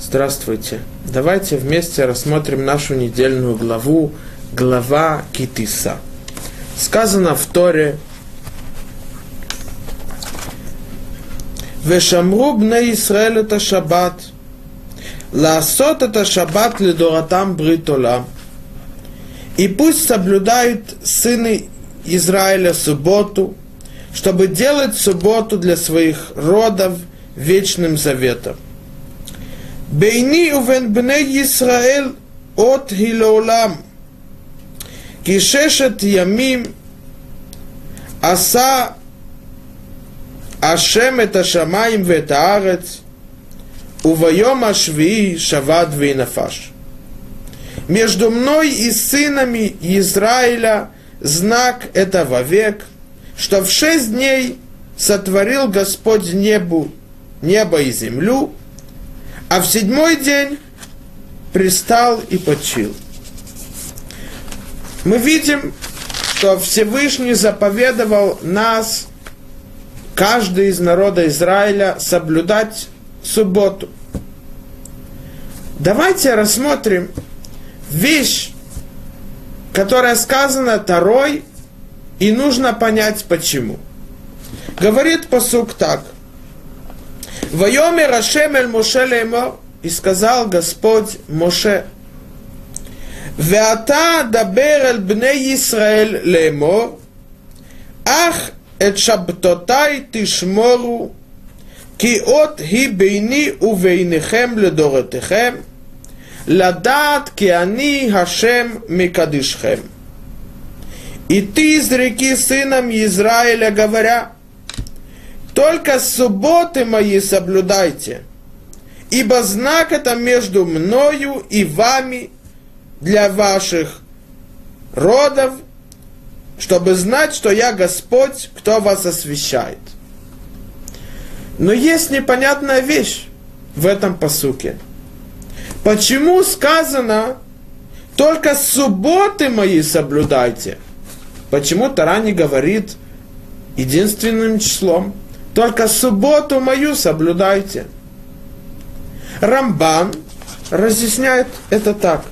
Здравствуйте. Давайте вместе рассмотрим нашу недельную главу, глава Китиса. Сказано в Торе «Вешамру бне Исраэль это шаббат, ласот это шаббат ледоратам бритола». И пусть соблюдают сыны Израиля субботу, чтобы делать субботу для своих родов вечным заветом. ביני ובין בני ישראל אות היא לעולם, כי ששת ימים עשה השם את השמיים ואת הארץ, וביום השביעי שבת וינפש. Между мной и сынами Израиля знак это вовек, что в шесть дней сотворил Господь небу, небо и землю, а в седьмой день пристал и почил. Мы видим, что Всевышний заповедовал нас, каждый из народа Израиля, соблюдать субботу. Давайте рассмотрим вещь, которая сказана Тарой, и нужно понять почему. Говорит посук так – Вайомер Ашем эль Моше леймор, и сказал Господь Моше, ואתה דבר אל בני ישראל לאמור, אך את שבתותי תשמורו, כי אות היא ביני וביניכם לדורותיכם, לדעת כי אני השם מקדישכם. И ты изреки сынам Израиля, говоря, только субботы мои соблюдайте, ибо знак это между мною и вами для ваших родов, чтобы знать, что я Господь, кто вас освящает. Но есть непонятная вещь в этом посуке. Почему сказано только субботы мои соблюдайте? Почему Тара не говорит единственным числом? Только субботу мою соблюдайте. Рамбан разъясняет это так.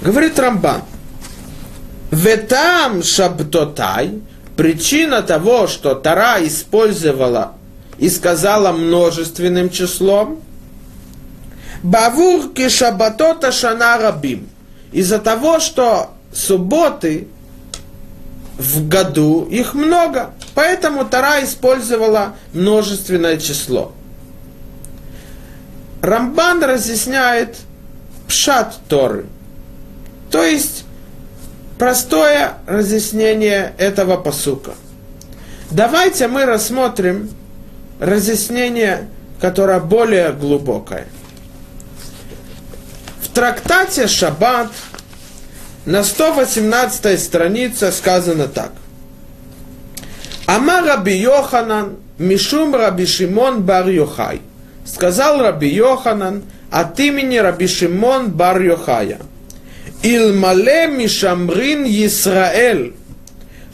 Говорит Рамбан, Ветам шабдотай, причина того, что Тара использовала и сказала множественным числом, Бавур кишабатота шана рабим. Из-за того, что субботы в году их много. Поэтому Тара использовала множественное число. Рамбан разъясняет пшат Торы. То есть простое разъяснение этого посука. Давайте мы рассмотрим разъяснение, которое более глубокое. В трактате Шаббат на 118 странице сказано так. Ама Раби Йоханан, Мишум Раби Шимон Бар Йохай. Сказал Раби Йоханан от имени Раби Шимон Бар Йохая. Илмале Мишамрин Йисраэль.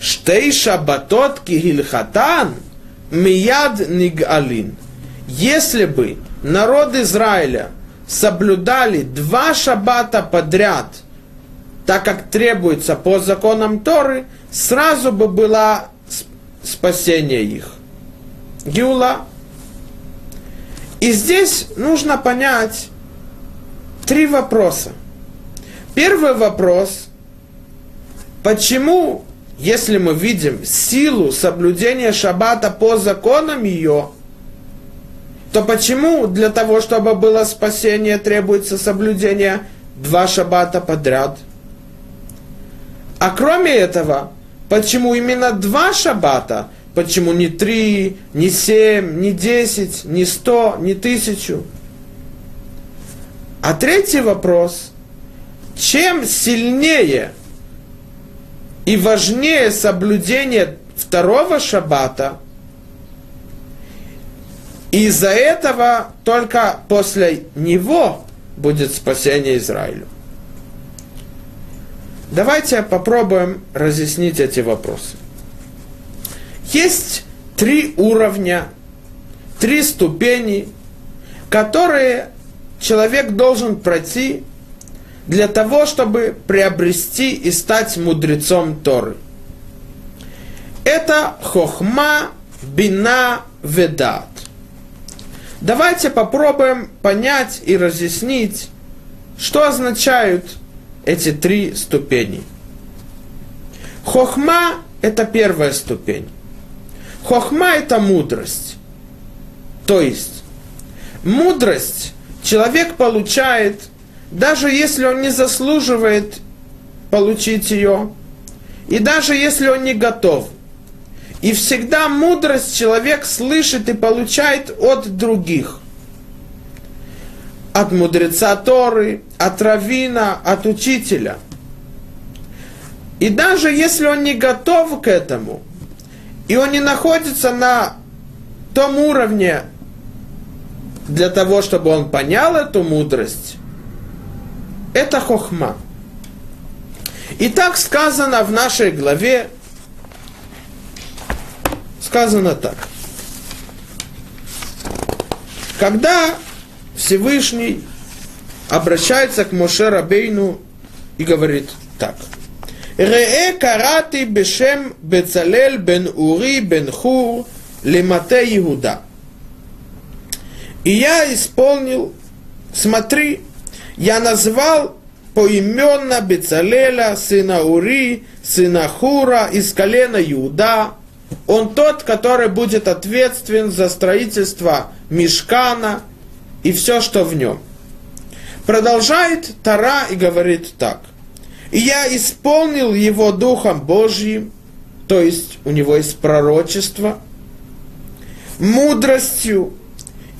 Штей шабатот кихильхатан мияд нигалин. Если бы народ Израиля соблюдали два шаббата подряд – так как требуется по законам Торы, сразу бы было спасение их. Гиула. И здесь нужно понять три вопроса. Первый вопрос, почему, если мы видим силу соблюдения шаббата по законам ее, то почему для того, чтобы было спасение, требуется соблюдение два шаббата подряд – а кроме этого, почему именно два шаббата? Почему не три, не семь, не десять, не сто, не тысячу? А третий вопрос. Чем сильнее и важнее соблюдение второго шаббата, из-за этого только после него будет спасение Израилю. Давайте попробуем разъяснить эти вопросы. Есть три уровня, три ступени которые человек должен пройти для того, чтобы приобрести и стать мудрецом Торы. Это хохма, бина, ведат. Давайте попробуем понять и разъяснить, что означают эти три ступени. Хохма – это первая ступень. Хохма – это мудрость. То есть, мудрость человек получает, даже если он не заслуживает получить ее, и даже если он не готов. И всегда мудрость человек слышит и получает от других. От мудреца Торы, от равина, от учителя. И даже если он не готов к этому, и он не находится на том уровне для того, чтобы он понял эту мудрость, это хохма. И так сказано в нашей главе, сказано так. Когда Всевышний обращается к Моше Рабейну и говорит так. Ре карати бешем Бецалель бен Ури бен Хур лемате Иуда. И я исполнил, смотри, я назвал поименно Бецалеля, сына Ури, сына Хура, из колена Иуда. Он тот, который будет ответственен за строительство Мешкана и все, что в нем. Продолжает Тара и говорит так. И я исполнил его Духом Божьим, то есть у него есть пророчество, мудростью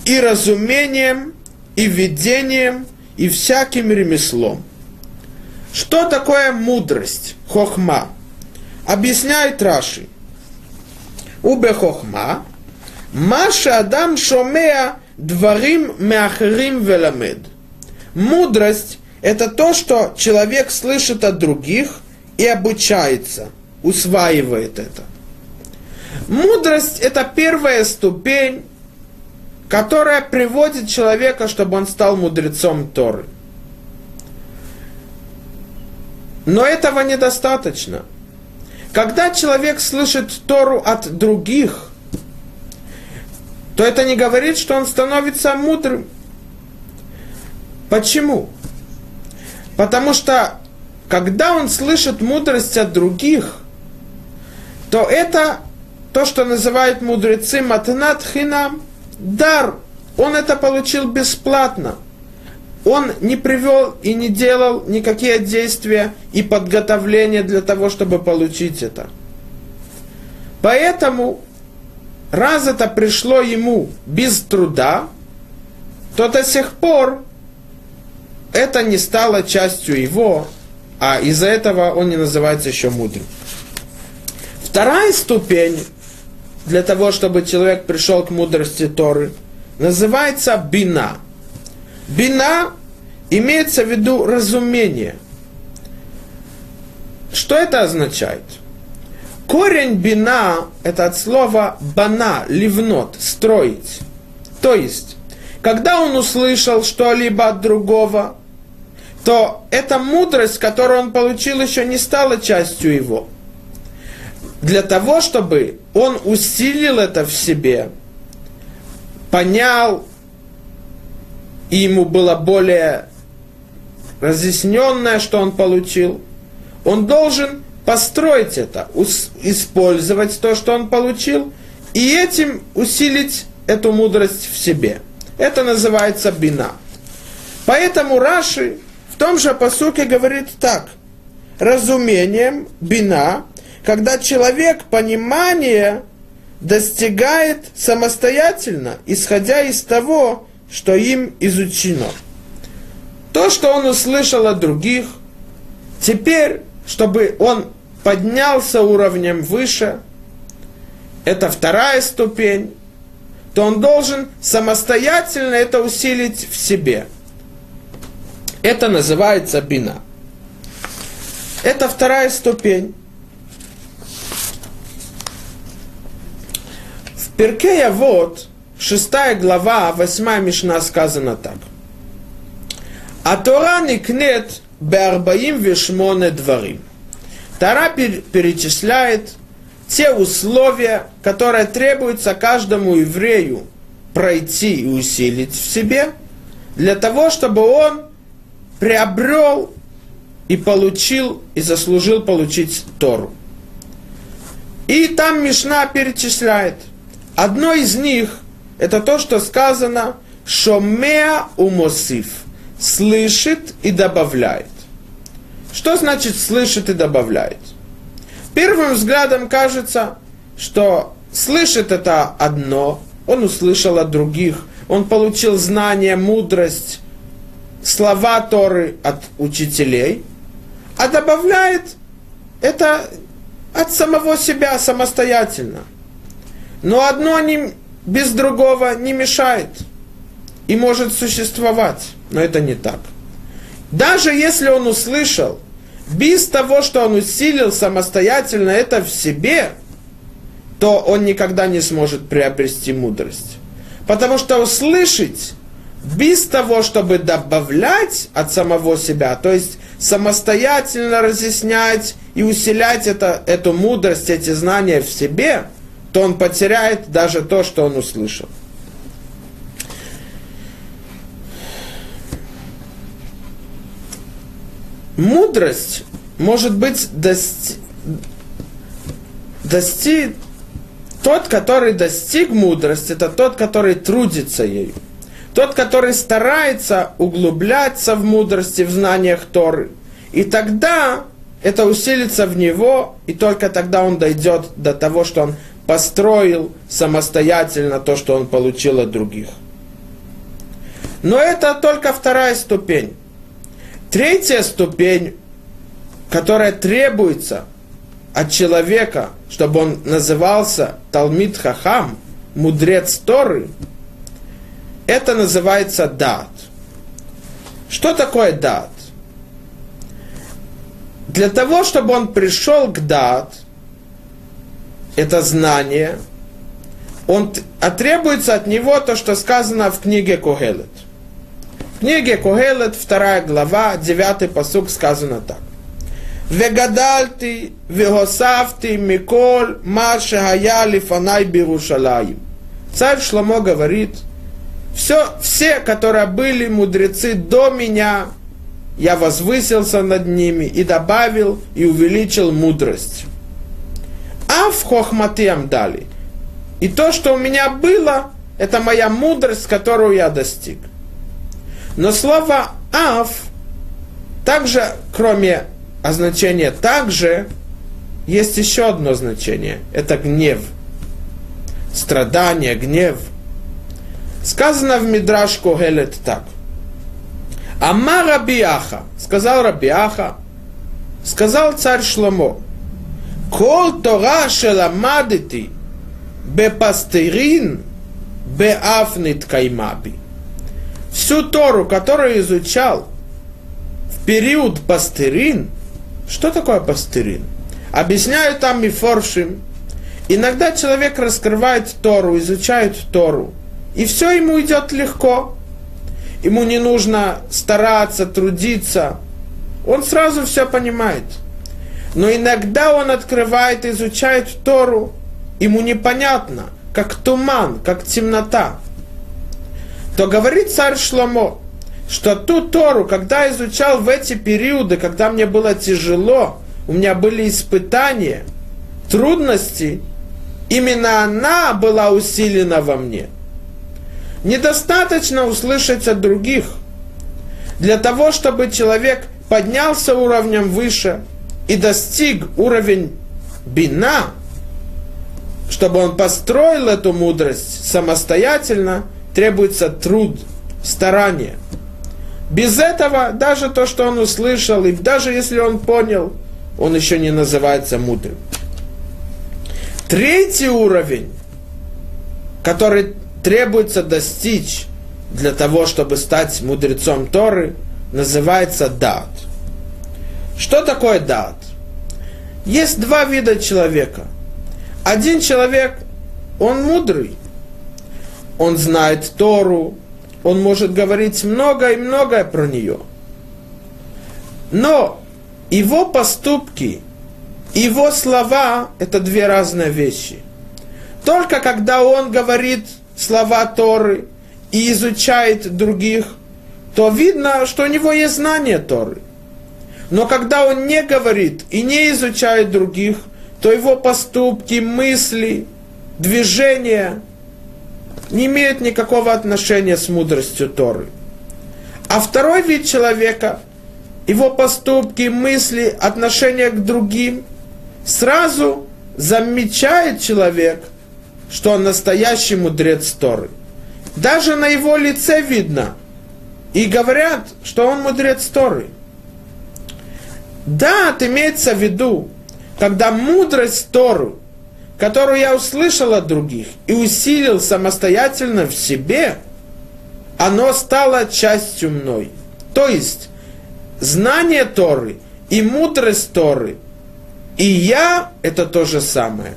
и разумением, и видением, и всяким ремеслом. Что такое мудрость, хохма? Объясняет Раши. Убе хохма, Маша Адам Шомеа Дварим Меахрим Веламед. Мудрость – это то, что человек слышит от других и обучается, усваивает это. Мудрость – это первая ступень, которая приводит человека, чтобы он стал мудрецом Торы. Но этого недостаточно. Когда человек слышит Тору от других, то это не говорит, что он становится мудрым. Почему? Потому что когда он слышит мудрость от других, то это то, что называют мудрецы матнат хинам, дар. Он это получил бесплатно. Он не привел и не делал никакие действия и подготовления для того, чтобы получить это. Поэтому, раз это пришло ему без труда, то до сих пор это не стало частью его, а из-за этого он не называется еще мудрым. Вторая ступень для того, чтобы человек пришел к мудрости Торы, называется бина. Бина имеется в виду разумение. Что это означает? Корень бина – это от слова бана, ливнот, строить. То есть, когда он услышал что-либо от другого, то эта мудрость, которую он получил, еще не стала частью его – для того, чтобы он усилил это в себе, понял, и ему было более разъясненное, что он получил, он должен построить это, использовать то, что он получил, и этим усилить эту мудрость в себе. Это называется бина. Поэтому Раши в том же посуке говорит так. Разумением бина когда человек понимание достигает самостоятельно, исходя из того, что им изучено. То, что он услышал от других, теперь, чтобы он поднялся уровнем выше, это вторая ступень, то он должен самостоятельно это усилить в себе. Это называется бина. Это вторая ступень. Перкея вот шестая глава, восьмая мишна сказано так. А Тора никнет беарбаим вешмоне дворим. Тора перечисляет те условия, которые требуются каждому еврею пройти и усилить в себе, для того, чтобы он приобрел и получил, и заслужил получить Тору. И там Мишна перечисляет. Одно из них – это то, что сказано «Шомеа умосив» – слышит и добавляет. Что значит слышит и добавляет? Первым взглядом кажется, что слышит это одно, он услышал от других, он получил знание, мудрость, слова Торы от учителей, а добавляет это от самого себя самостоятельно. Но одно не, без другого не мешает и может существовать, но это не так. Даже если он услышал, без того, что он усилил самостоятельно это в себе, то он никогда не сможет приобрести мудрость. Потому что услышать без того, чтобы добавлять от самого себя, то есть самостоятельно разъяснять и усилять это, эту мудрость, эти знания в себе, то он потеряет даже то, что он услышал. Мудрость может быть дости... достиг тот, который достиг мудрости, это тот, который трудится ею. Тот, который старается углубляться в мудрости, в знаниях Торы. И тогда это усилится в него, и только тогда он дойдет до того, что он построил самостоятельно то, что он получил от других. Но это только вторая ступень. Третья ступень, которая требуется от человека, чтобы он назывался Талмит Хахам, мудрец Торы, это называется дат. Что такое дат? Для того, чтобы он пришел к дат, это знание, он, а требуется от него то, что сказано в книге Когелет книге Когелет, вторая глава, девятый посук сказано так. Вегадальти, вегосавти, миколь, марше гаяли, фанай бирушалаим. Царь Шломо говорит, все, все, которые были мудрецы до меня, я возвысился над ними и добавил и увеличил мудрость. А в хохматем дали. И то, что у меня было, это моя мудрость, которую я достиг. Но слово «ав» также, кроме означения «также», есть еще одно значение. Это гнев. Страдание, гнев. Сказано в Мидраш Когелет так. Ама Рабиаха, сказал Рабиаха, сказал царь Шломо, Кол Тора шеламадити бепастерин беафнит каймаби. Всю Тору, которую изучал в период пастырин, что такое пастырин? Объясняют там Мифоршим. Иногда человек раскрывает Тору, изучает Тору, и все ему идет легко ему не нужно стараться, трудиться, он сразу все понимает. Но иногда он открывает, изучает Тору, ему непонятно, как туман, как темнота. То говорит царь Шломо, что ту Тору, когда изучал в эти периоды, когда мне было тяжело, у меня были испытания, трудности, именно она была усилена во мне – Недостаточно услышать от других. Для того, чтобы человек поднялся уровнем выше и достиг уровень бина, чтобы он построил эту мудрость самостоятельно, требуется труд, старание. Без этого даже то, что он услышал, и даже если он понял, он еще не называется мудрым. Третий уровень, который требуется достичь для того, чтобы стать мудрецом Торы, называется дат. Что такое дат? Есть два вида человека. Один человек, он мудрый, он знает Тору, он может говорить много и многое про нее. Но его поступки, его слова – это две разные вещи. Только когда он говорит слова Торы и изучает других, то видно, что у него есть знание Торы. Но когда он не говорит и не изучает других, то его поступки, мысли, движения не имеют никакого отношения с мудростью Торы. А второй вид человека, его поступки, мысли, отношения к другим, сразу замечает человек, что он настоящий мудрец Торы. Даже на его лице видно. И говорят, что он мудрец Торы. Да, имеется в виду, когда мудрость Тору, которую я услышал от других и усилил самостоятельно в себе, оно стало частью мной. То есть, знание Торы и мудрость Торы, и я – это то же самое.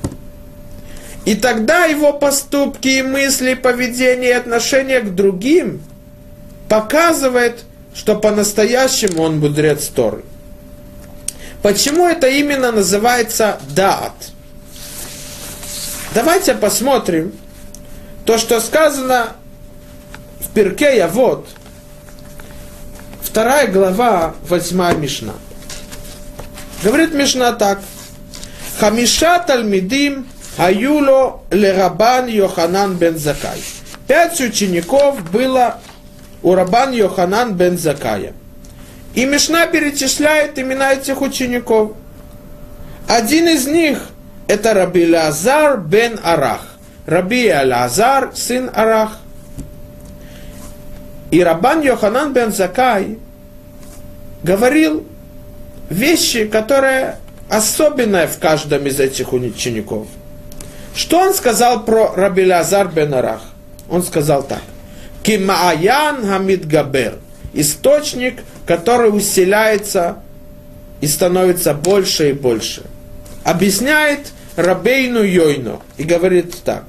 И тогда его поступки и мысли, поведение и отношение к другим показывает, что по-настоящему он мудрец Торы. Почему это именно называется даат? Давайте посмотрим то, что сказано в Перке Явод, вторая глава, восьмая Мишна. Говорит Мишна так. Хамиша Тальмидим Аюло Лерабан Йоханан бен Закай. Пять учеников было у Рабан Йоханан бен Закая – и Мишна перечисляет имена этих учеников. Один из них – это Раби Лазар бен Арах. Раби Лазар, сын Арах. И Рабан Йоханан бен Закай говорил вещи, которые особенные в каждом из этих учеников. Что он сказал про Раби Лазар бен Арах? Он сказал так. Кимааян Хамид Габер. Источник – который усиляется и становится больше и больше. Объясняет Рабейну Йойно и говорит так.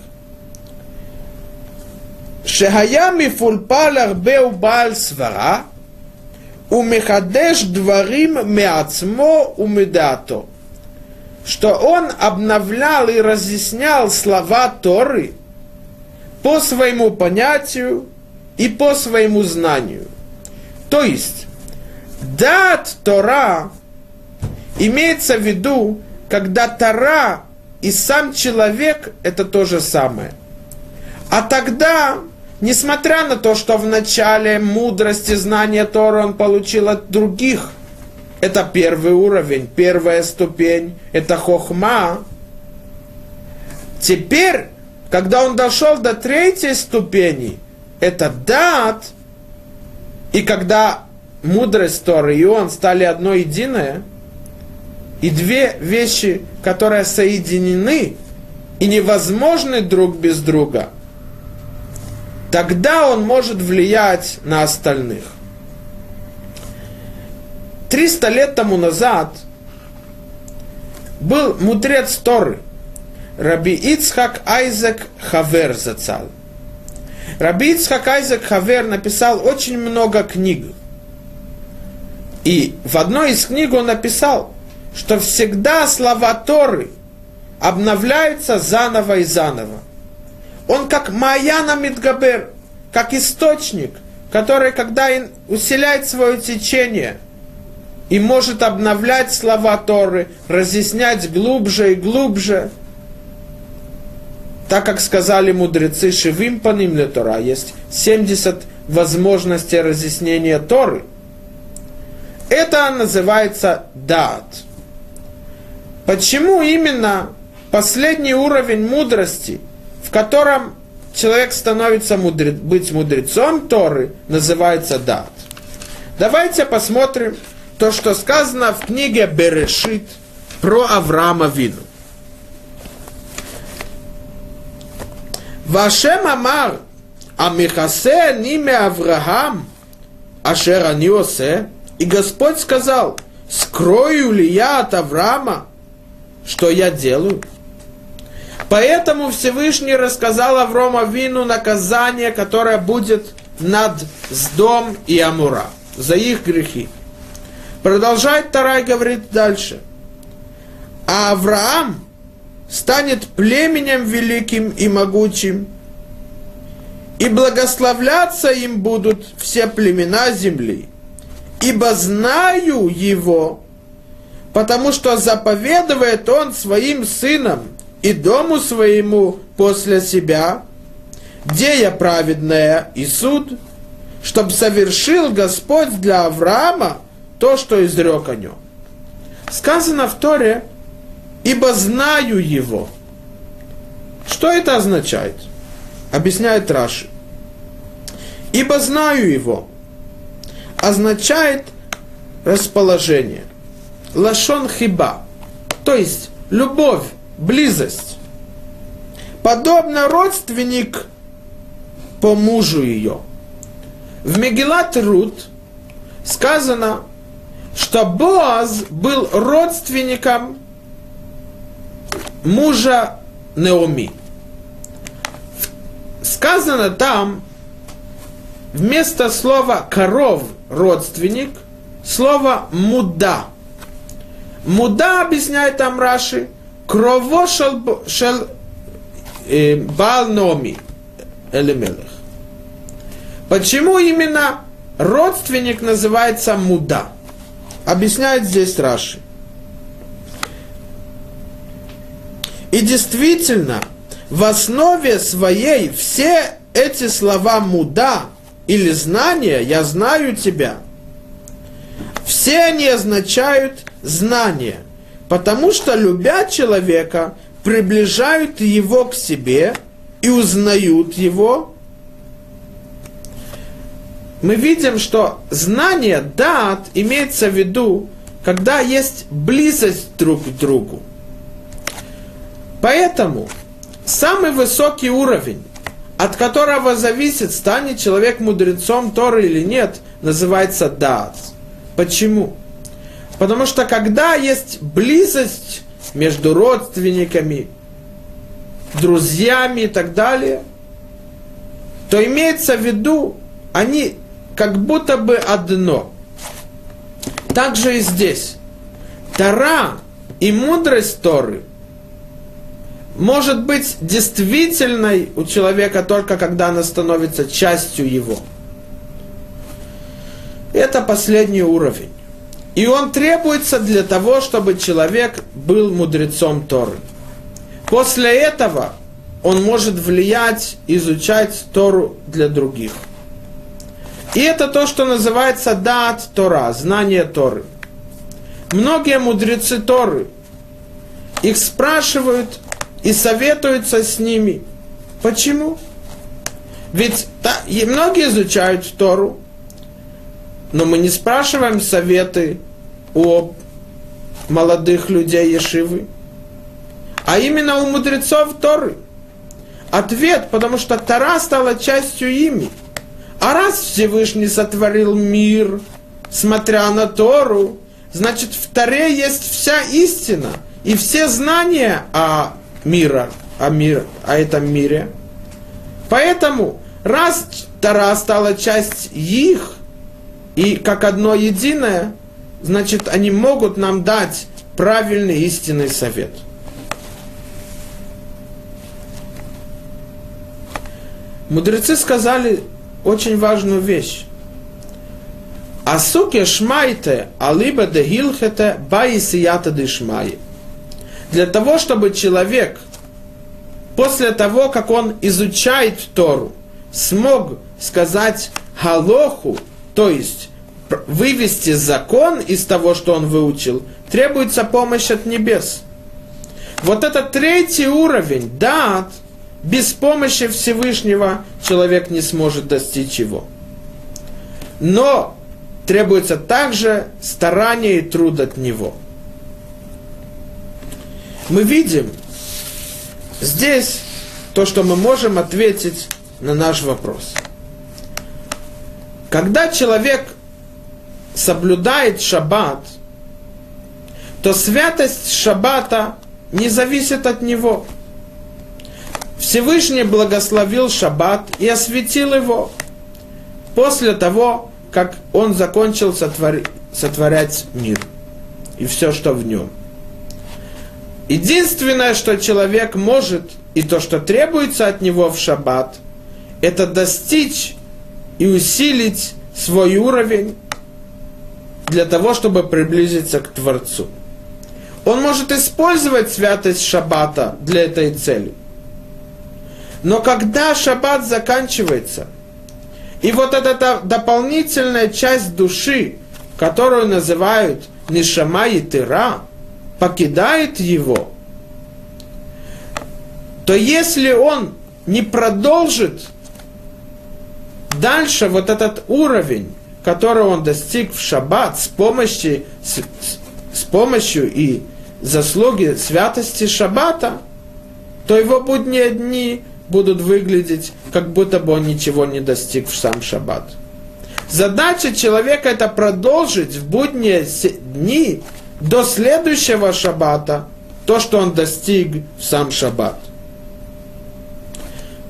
Шехаями фульпалах беу баль у Мехадеш дварим меацмо умедато. Что он обновлял и разъяснял слова Торы по своему понятию и по своему знанию. То есть, дат Тора имеется в виду, когда Тора и сам человек это то же самое. А тогда, несмотря на то, что в начале мудрости, знания Тора он получил от других, это первый уровень, первая ступень, это хохма. Теперь, когда он дошел до третьей ступени, это дат, и когда мудрость Торы и он стали одно единое, и две вещи, которые соединены и невозможны друг без друга, тогда он может влиять на остальных. Триста лет тому назад был мудрец Торы, Раби Ицхак Айзек Хавер зацал. Раби Ицхак Айзек Хавер написал очень много книг. И в одной из книг он написал, что всегда слова Торы обновляются заново и заново. Он как Маяна Мидгабер, как источник, который, когда усиляет свое течение и может обновлять слова Торы, разъяснять глубже и глубже, так как сказали мудрецы Шивим Паним Тора, есть 70 возможностей разъяснения Торы – это называется дат. Почему именно последний уровень мудрости, в котором человек становится мудрец, быть мудрецом Торы, называется дат? Давайте посмотрим то, что сказано в книге Берешит про Авраама Вину. Вашем Амар, Амихасе ниме Авраам, Ашер Аниосе, и Господь сказал, скрою ли я от Авраама, что я делаю? Поэтому Всевышний рассказал Аврома Вину наказание, которое будет над Сдом и Амура за их грехи. Продолжает Тарай говорит дальше. А Авраам станет племенем великим и могучим, и благословляться им будут все племена земли. Ибо знаю его, потому что заповедует он своим сынам и дому своему после себя, где я праведная и суд, чтобы совершил Господь для Авраама то, что изрек о нем. Сказано в Торе, ибо знаю его. Что это означает? Объясняет Раши. Ибо знаю его. Означает расположение. Лашон хиба. То есть любовь, близость. Подобно родственник по мужу ее. В Мегилат Рут сказано, что Боаз был родственником мужа Неоми. Сказано там, вместо слова коров родственник, слово муда. Муда, объясняет там Раши, крово шел, шел э, Бал Номи Элемелех. Почему именно родственник называется муда? Объясняет здесь Раши. И действительно, в основе своей все эти слова муда или знания, я знаю тебя, все они означают знание, потому что, любя человека, приближают его к себе и узнают его. Мы видим, что знание, дат, имеется в виду, когда есть близость друг к другу. Поэтому самый высокий уровень, от которого зависит, станет человек мудрецом Торы или нет, называется дат. Почему? Потому что когда есть близость между родственниками, друзьями и так далее, то имеется в виду, они как будто бы одно. Так же и здесь. Тара и мудрость Торы может быть действительной у человека только когда она становится частью его. Это последний уровень. И он требуется для того, чтобы человек был мудрецом Торы. После этого он может влиять, изучать Тору для других. И это то, что называется дат Тора, знание Торы. Многие мудрецы Торы, их спрашивают, и советуются с ними. Почему? Ведь да, многие изучают Тору, но мы не спрашиваем советы у молодых людей Ешивы, а именно у мудрецов Торы. Ответ, потому что Тора стала частью ими. А раз Всевышний сотворил мир, смотря на Тору, значит в Торе есть вся истина и все знания о мира, о, мир, о этом мире. Поэтому, раз Тара стала часть их, и как одно единое, значит, они могут нам дать правильный истинный совет. Мудрецы сказали очень важную вещь. Асуке шмайте, алиба де гилхете, баисията де шмай для того, чтобы человек после того, как он изучает Тору, смог сказать галоху, то есть вывести закон из того, что он выучил, требуется помощь от небес. Вот этот третий уровень, дат, без помощи Всевышнего человек не сможет достичь его. Но требуется также старание и труд от него – мы видим здесь то, что мы можем ответить на наш вопрос. Когда человек соблюдает шаббат, то святость шаббата не зависит от него. Всевышний благословил шаббат и осветил его после того, как он закончил сотвор... сотворять мир и все, что в нем. Единственное, что человек может, и то, что требуется от него в шаббат, это достичь и усилить свой уровень для того, чтобы приблизиться к Творцу. Он может использовать святость шаббата для этой цели. Но когда шаббат заканчивается, и вот эта дополнительная часть души, которую называют Нишама и Тыра, покидает его, то если он не продолжит дальше вот этот уровень, который он достиг в шаббат с помощью, с, с помощью и заслуги святости шаббата, то его будние дни будут выглядеть, как будто бы он ничего не достиг в сам шаббат. Задача человека это продолжить в будние дни до следующего шаббата то, что он достиг в сам шаббат.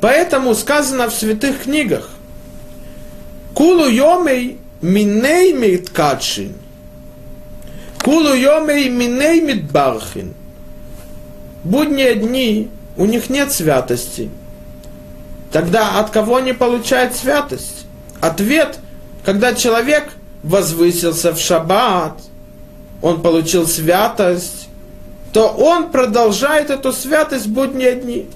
Поэтому сказано в святых книгах, Кулу йомей миней миткадшин. Кулу йомей миней мидбархин. Будние дни, у них нет святости. Тогда от кого они получают святость? Ответ, когда человек возвысился в шаббат, он получил святость, то он продолжает эту святость в будние дни.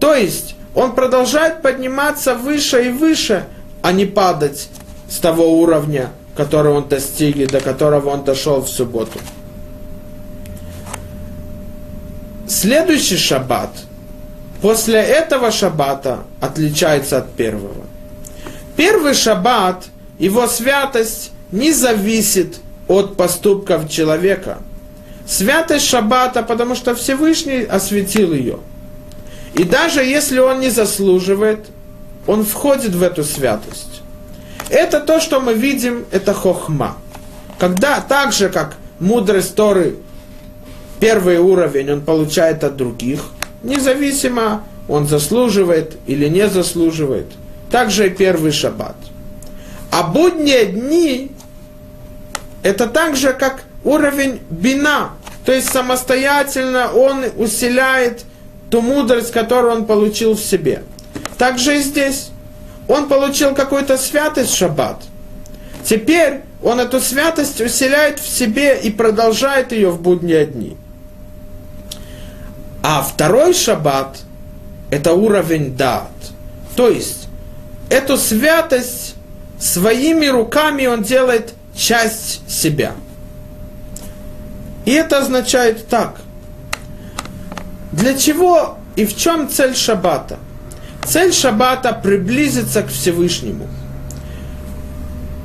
То есть он продолжает подниматься выше и выше, а не падать с того уровня, который он достиг и до которого он дошел в субботу. Следующий шаббат, после этого шаббата, отличается от первого. Первый шаббат, его святость не зависит от поступков человека. Святость шаббата, потому что Всевышний осветил ее. И даже если он не заслуживает, он входит в эту святость. Это то, что мы видим, это хохма. Когда так же, как мудрость Торы, первый уровень он получает от других, независимо, он заслуживает или не заслуживает. Также и первый шаббат. А будние дни, это так же, как уровень бина. То есть самостоятельно он усиляет ту мудрость, которую он получил в себе. Так же и здесь. Он получил какую-то святость в шаббат. Теперь он эту святость усиляет в себе и продолжает ее в будние дни. А второй шаббат – это уровень дат. То есть, эту святость своими руками он делает часть себя. И это означает так. Для чего и в чем цель шаббата – Цель шаббата приблизиться к Всевышнему.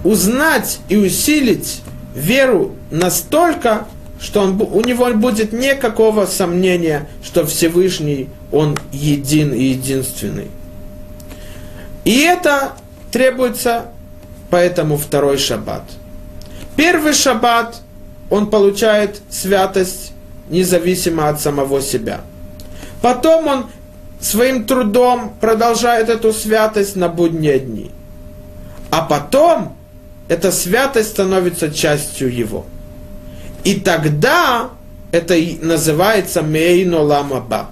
Узнать и усилить веру настолько, что он, у него будет никакого сомнения, что Всевышний, он един и единственный. И это требуется поэтому второй шаббат. Первый шаббат, он получает святость независимо от самого себя. Потом он своим трудом продолжает эту святость на будние дни. А потом эта святость становится частью его. И тогда это и называется Мейно Ламаба.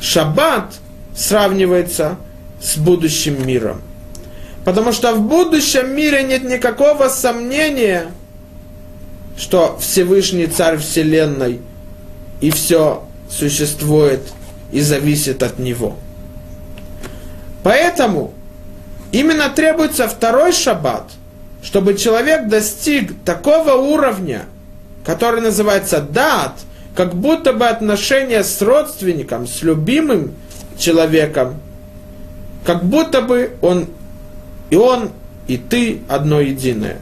Шаббат сравнивается с будущим миром. Потому что в будущем мире нет никакого сомнения, что Всевышний Царь Вселенной и все существует и зависит от него. Поэтому именно требуется второй шаббат, чтобы человек достиг такого уровня, который называется дат, как будто бы отношения с родственником, с любимым человеком, как будто бы он и он, и ты одно единое.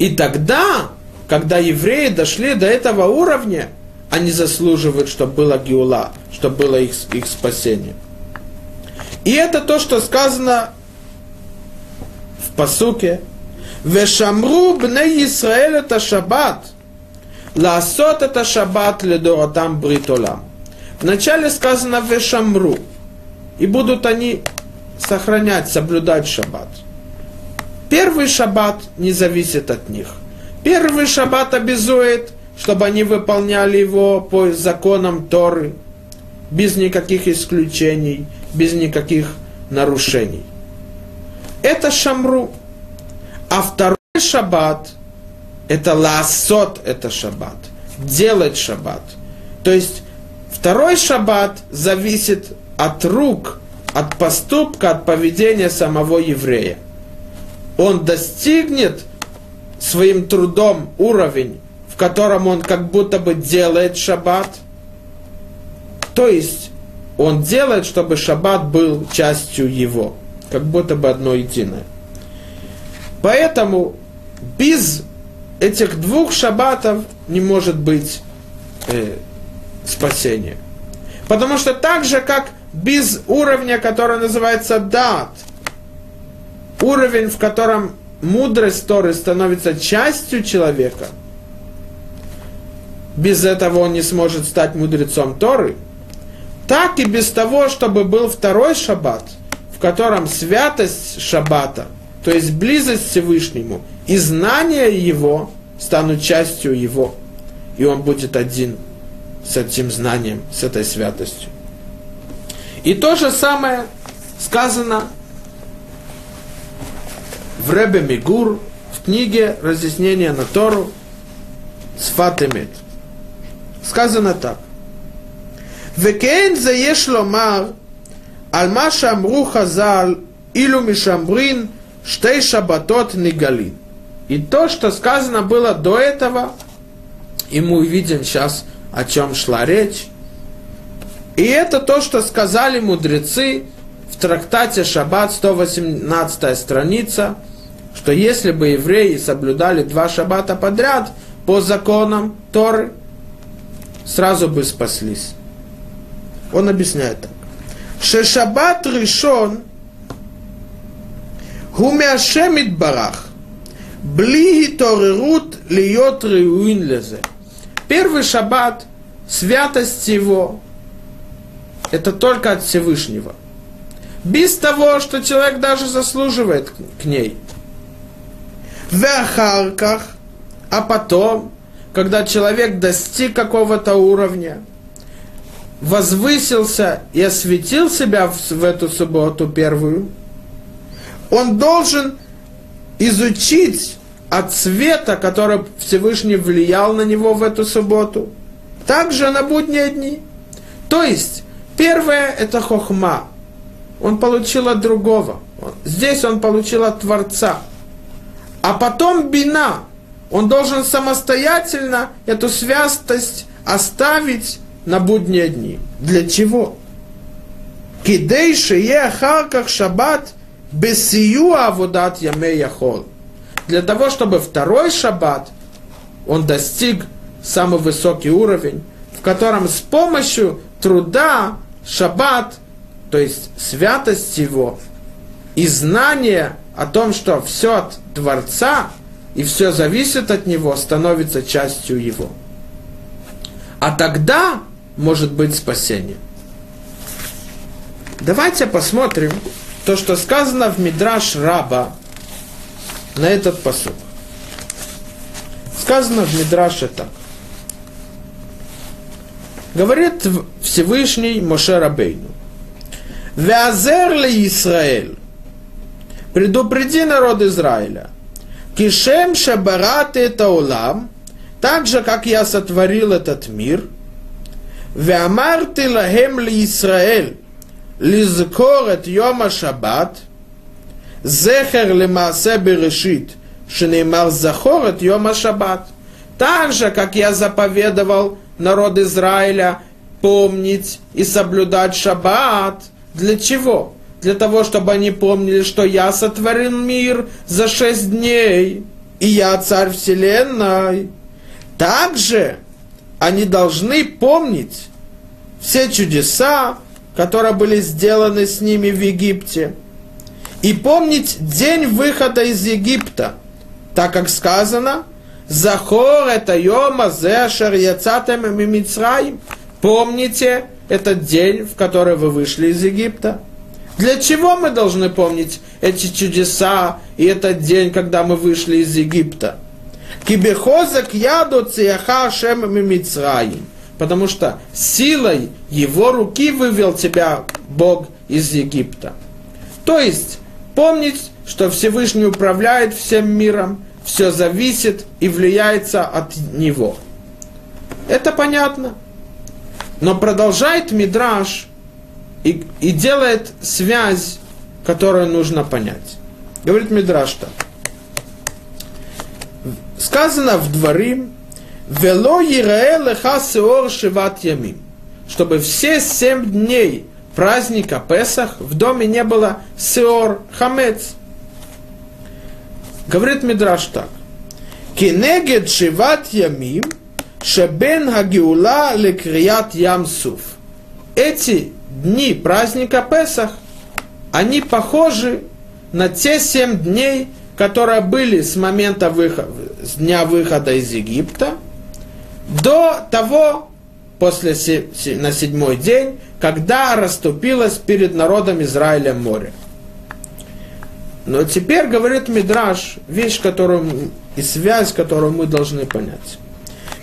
И тогда, когда евреи дошли до этого уровня, они заслуживают, чтобы была Геула, чтобы было их, их спасение. И это то, что сказано в посуке. Вешамру бне Исраэль это шаббат. Ласот это шаббат ледоротам бритолам. Вначале сказано «вешамру», и будут они сохранять, соблюдать шаббат. Первый шаббат не зависит от них. Первый шаббат обязует, чтобы они выполняли его по законам Торы, без никаких исключений, без никаких нарушений. Это шамру. А второй шаббат – это ласот, это шаббат. Делать шаббат. То есть второй шаббат зависит от рук, от поступка, от поведения самого еврея. Он достигнет своим трудом уровень, в котором он как будто бы делает шаббат. То есть он делает, чтобы шаббат был частью его, как будто бы одно единое. Поэтому без этих двух шаббатов не может быть э, спасения. Потому что так же, как без уровня, который называется дат, уровень, в котором мудрость Торы становится частью человека, без этого он не сможет стать мудрецом Торы, так и без того, чтобы был второй шаббат, в котором святость шаббата, то есть близость Всевышнему и знание его станут частью его, и он будет один с этим знанием, с этой святостью. И то же самое сказано в Ребе Мигур, в книге «Разъяснение на Тору» с Фатемет. Сказано так. וכן זה יש לומר על מה שאמרו חז"ל אילו משמרין שתי שבתות נגלין. И то, что сказано было до этого, и мы увидим сейчас, о чем шла речь, и это то, что сказали мудрецы в трактате Шаббат, 118 страница, что если бы евреи соблюдали два шаббата подряд по законам Торы, сразу бы спаслись. Он объясняет так. Шешабат решен гумяшемит барах. Блиги торерут льет лезе. Первый шаббат, святость его, это только от Всевышнего. Без того, что человек даже заслуживает к ней. В Ахарках, а потом, когда человек достиг какого-то уровня, возвысился и осветил себя в, эту субботу первую, он должен изучить от света, который Всевышний влиял на него в эту субботу, также на будние дни. То есть, Первое – это хохма. Он получил от другого. Здесь он получил от Творца. А потом бина. Он должен самостоятельно эту святость оставить на будние дни. Для чего? Кидей шее харках шаббат бесию аводат яме яхол. Для того, чтобы второй шаббат он достиг самый высокий уровень, в котором с помощью труда шаббат, то есть святость его, и знание о том, что все от Творца и все зависит от него, становится частью его. А тогда может быть спасение. Давайте посмотрим то, что сказано в Мидраш Раба на этот посуд. Сказано в Мидраше так. Говорит Всевышний Моше Рабейну. Вязер ли Израиль? Предупреди народ Израиля. Кишем шабарат это улам, так же, как я сотворил этот мир. Веамарти лахем ли Израиль, лизкорет йома шаббат, зехер лемаасе берешит, שנאמר זכור את יום השבת. Так же, как я заповедовал народ Израиля помнить и соблюдать шаббат. Для чего? Для того, чтобы они помнили, что я сотворил мир за шесть дней, и я царь вселенной. Также они должны помнить все чудеса, которые были сделаны с ними в Египте, и помнить день выхода из Египта, так как сказано – Захор это йома зешер яцатем мимицраим. Помните этот день, в который вы вышли из Египта. Для чего мы должны помнить эти чудеса и этот день, когда мы вышли из Египта? Кибехозак яду цияха шем мимицраим. Потому что силой его руки вывел тебя Бог из Египта. То есть, помнить, что Всевышний управляет всем миром, все зависит и влияется от него. Это понятно. Но продолжает Мидраш и, и делает связь, которую нужно понять. Говорит Мидраш так. Сказано в Дворим, «Вело леха сеор шиват ямим», чтобы все семь дней праздника Песах в доме не было сеор, хамец. Говорит Мидраш так. Кенегед шиват ямим, шебен хагиула лекрият ямсуф. Эти дни праздника Песах, они похожи на те семь дней, которые были с момента выхода, с дня выхода из Египта до того, после на седьмой день, когда расступилось перед народом Израиля море. Но теперь говорит Мидраш вещь, которую и связь, которую мы должны понять.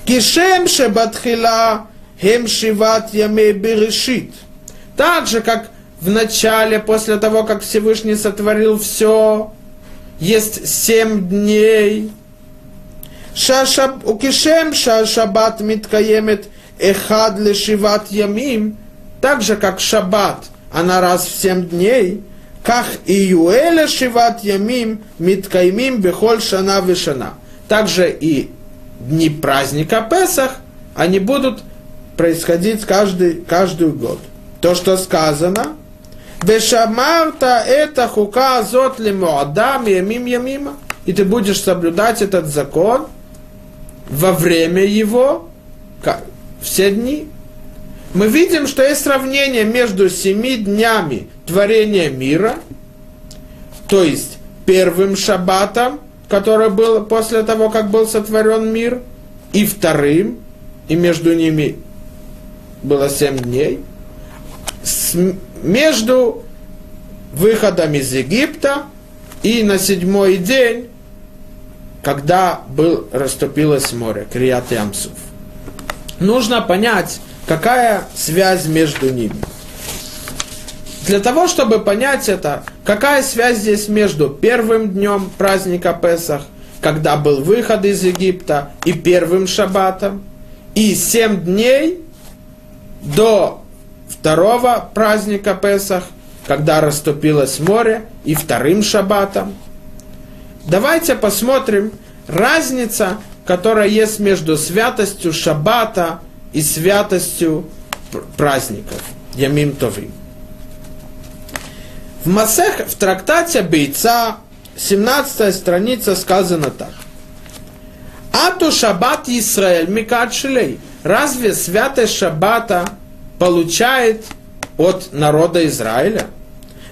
Кишем шебатхила хем шиват яме берешит – так же, как в начале, после того, как Всевышний сотворил все, есть семь дней. Укишем шаббат миткаемет эхад лешиват ямим, так же, как шаббат, она раз в семь дней, как и юэля шиват ямим миткаймим бехоль шана вишана. Также и дни праздника Песах, они будут происходить каждый, каждый год то, что сказано, Бешамарта это хука азот лимуадам ямим ямима. И ты будешь соблюдать этот закон во время его, все дни. Мы видим, что есть сравнение между семи днями творения мира, то есть первым шаббатом, который был после того, как был сотворен мир, и вторым, и между ними было семь дней – между выходом из Египта и на седьмой день, когда был, расступилось море, Крият Ямсуф. Нужно понять, какая связь между ними. Для того, чтобы понять это, какая связь здесь между первым днем праздника Песах, когда был выход из Египта, и первым шаббатом, и семь дней до второго праздника Песах, когда расступилось море, и вторым шаббатом. Давайте посмотрим разница, которая есть между святостью шаббата и святостью праздников, Ямим Товим. В Масех, в трактате Бейца, 17 страница сказано так. Ату шаббат Исраэль Микат Шилей. Разве святость шаббата получает от народа Израиля.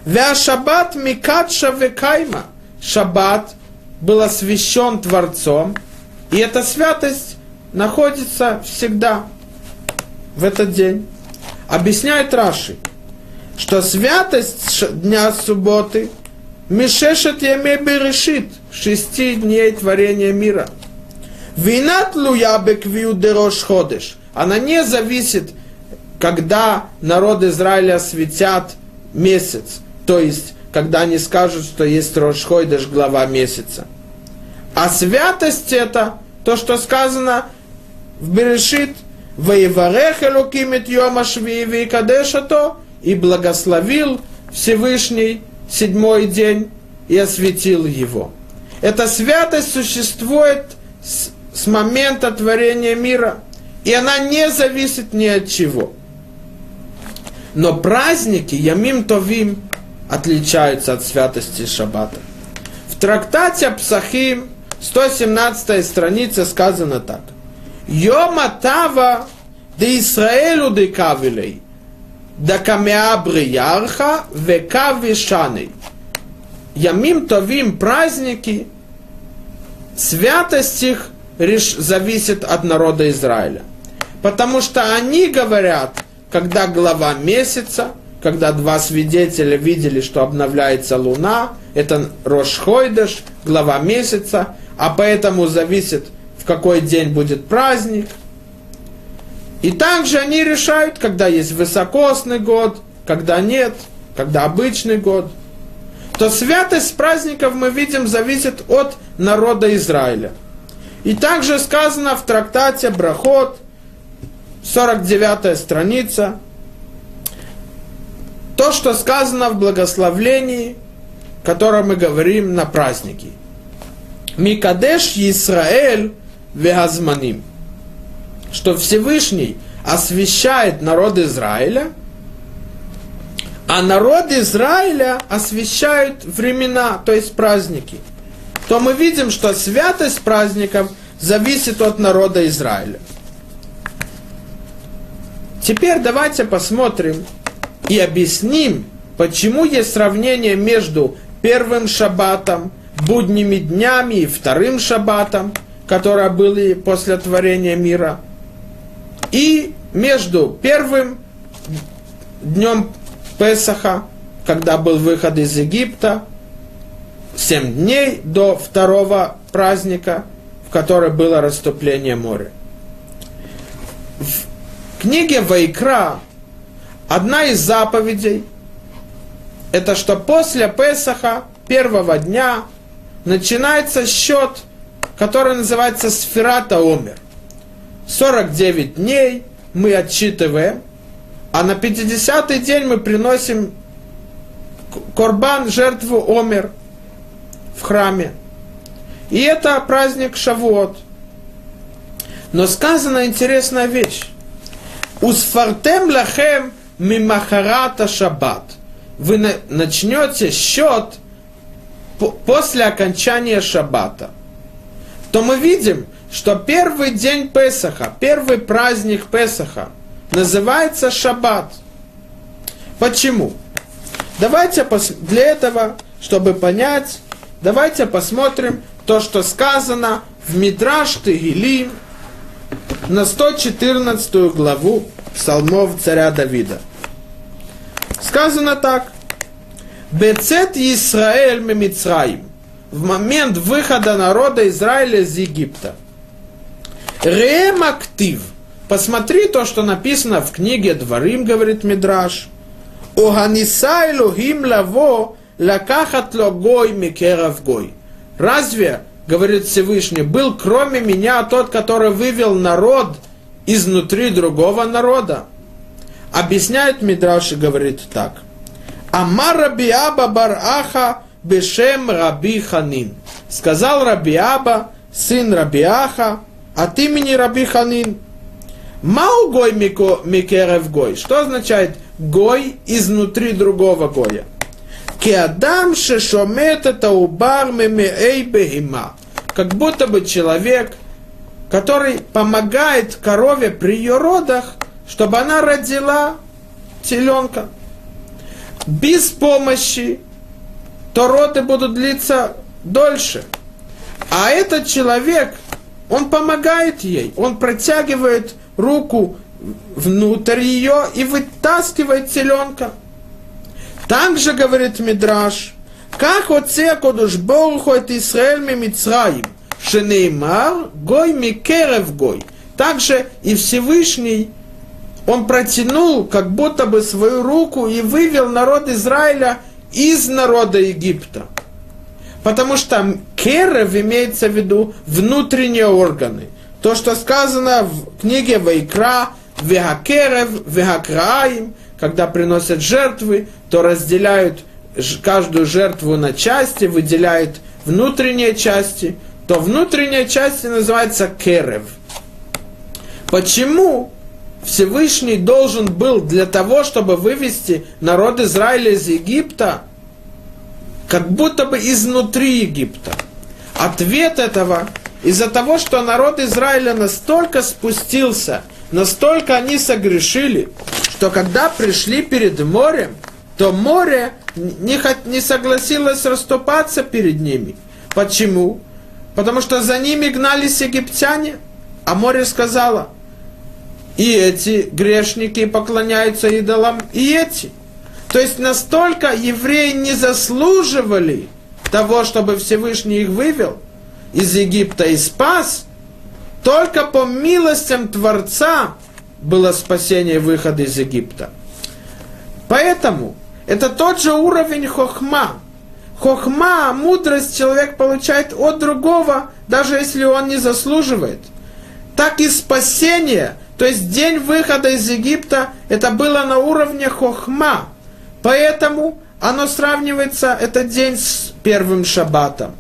Вя шаббат микатша векайма. Шаббат был освящен Творцом, и эта святость находится всегда в этот день. Объясняет Раши, что святость дня субботы Мишешет яме берешит, шести дней творения мира. Винат луя беквию дерош ходыш. Она не зависит когда народ Израиля светят месяц, то есть, когда они скажут, что есть Рошхойдыш, глава месяца. А святость это то, что сказано в Берешит, «Воеварех Элукимит Йома Швиеви Кадешато» и благословил Всевышний седьмой день и осветил его. Эта святость существует с, с момента творения мира, и она не зависит ни от чего – но праздники Ямим Товим отличаются от святости Шаббата. В трактате Псахим, 117 страница, сказано так. Йома Тава де Исраэлу де Кавилей, да камеа бриярха векави шаней. Ямим Товим праздники, святость их зависит от народа Израиля. Потому что они говорят, когда глава месяца, когда два свидетеля видели, что обновляется луна, это Рошхойдыш, глава месяца, а поэтому зависит, в какой день будет праздник. И также они решают, когда есть высокосный год, когда нет, когда обычный год. То святость праздников, мы видим, зависит от народа Израиля. И также сказано в трактате Брахот, 49 страница, то, что сказано в благословлении, которое мы говорим на праздники. Микадеш Исраэль вегазманим. Что Всевышний освящает народ Израиля, а народ Израиля освящает времена, то есть праздники. То мы видим, что святость праздников зависит от народа Израиля. Теперь давайте посмотрим, и объясним, почему есть сравнение между первым шаббатом, будними днями и вторым шаббатом, которые были после творения мира, и между первым днем Песаха, когда был выход из Египта, семь дней до второго праздника, в который было расступление моря. Книге Вайкра Одна из заповедей – это что после Песаха, первого дня, начинается счет, который называется Сферата Омер. 49 дней мы отчитываем, а на 50-й день мы приносим корбан, жертву Омер в храме. И это праздник Шавуот. Но сказана интересная вещь. Усфартем лахем мимахарата шаббат. Вы начнете счет после окончания шаббата. То мы видим, что первый день Песаха, первый праздник Песаха называется шаббат. Почему? Давайте для этого, чтобы понять, давайте посмотрим то, что сказано в Мидраш Тегилим на 114 главу псалмов царя Давида. Сказано так. Бецет Исраэль Мемицраим. В момент выхода народа Израиля из Египта. Реем актив. Посмотри то, что написано в книге Дворим, говорит Мидраш. Оганиса Элохим лаво лакахат логой микерав гой. Разве, говорит Всевышний, был кроме меня тот, который вывел народ изнутри другого народа. Объясняет Мидраш и говорит так. Амар Рабиаба Бараха Бешем Раби Ханин. Сказал Рабиаба, сын Рабиаха, от имени Раби Ханин. Мау гой микерев гой. Что означает гой изнутри другого гоя? Кеадам шешомет это убар мемеэй бехима. Как будто бы человек – который помогает корове при ее родах, чтобы она родила теленка. Без помощи то роды будут длиться дольше. А этот человек, он помогает ей, он протягивает руку внутрь ее и вытаскивает теленка. Также говорит Мидраш, как оце кодуш Богу это Исраэль Мицраим, Шенеймар, Гой Микерев Гой. Также и Всевышний, он протянул как будто бы свою руку и вывел народ Израиля из народа Египта. Потому что керев имеется в виду внутренние органы. То, что сказано в книге Вайкра, Вехакерев, Вехакраим, когда приносят жертвы, то разделяют каждую жертву на части, выделяют внутренние части, то внутренняя часть называется керев. Почему Всевышний должен был для того, чтобы вывести народ Израиля из Египта, как будто бы изнутри Египта? Ответ этого из-за того, что народ Израиля настолько спустился, настолько они согрешили, что когда пришли перед морем, то море не, не согласилось расступаться перед ними. Почему? Потому что за ними гнались египтяне, а море сказала, и эти грешники поклоняются идолам, и эти. То есть настолько евреи не заслуживали того, чтобы Всевышний их вывел из Египта и спас, только по милостям Творца было спасение выхода из Египта. Поэтому это тот же уровень хохма. Хохма, мудрость человек получает от другого, даже если он не заслуживает. Так и спасение, то есть день выхода из Египта, это было на уровне хохма. Поэтому оно сравнивается, этот день с первым шаббатом.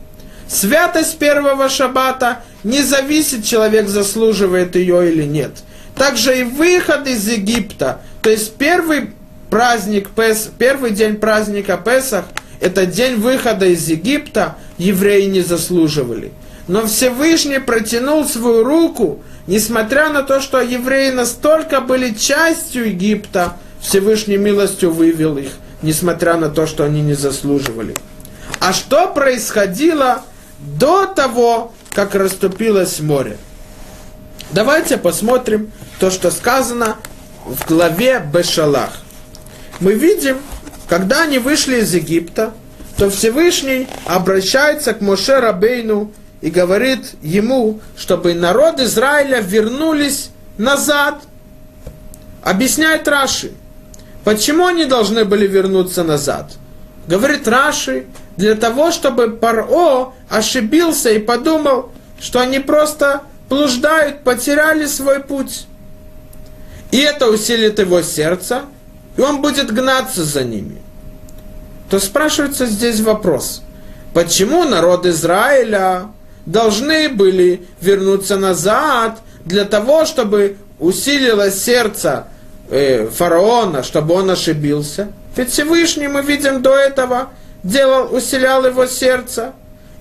Святость первого шаббата не зависит, человек заслуживает ее или нет. Также и выход из Египта, то есть первый праздник, первый день праздника Песах, это день выхода из Египта, евреи не заслуживали. Но Всевышний протянул свою руку, несмотря на то, что евреи настолько были частью Египта, Всевышний милостью вывел их, несмотря на то, что они не заслуживали. А что происходило до того, как расступилось море? Давайте посмотрим то, что сказано в главе Бешалах. Мы видим, когда они вышли из Египта, то Всевышний обращается к Моше Рабейну и говорит ему, чтобы народ Израиля вернулись назад. Объясняет Раши, почему они должны были вернуться назад. Говорит Раши, для того, чтобы Паро ошибился и подумал, что они просто блуждают, потеряли свой путь. И это усилит его сердце, и он будет гнаться за ними. То спрашивается здесь вопрос, почему народ Израиля должны были вернуться назад для того, чтобы усилилось сердце э, фараона, чтобы он ошибился? Ведь Всевышний, мы видим до этого, делал, усилял его сердце.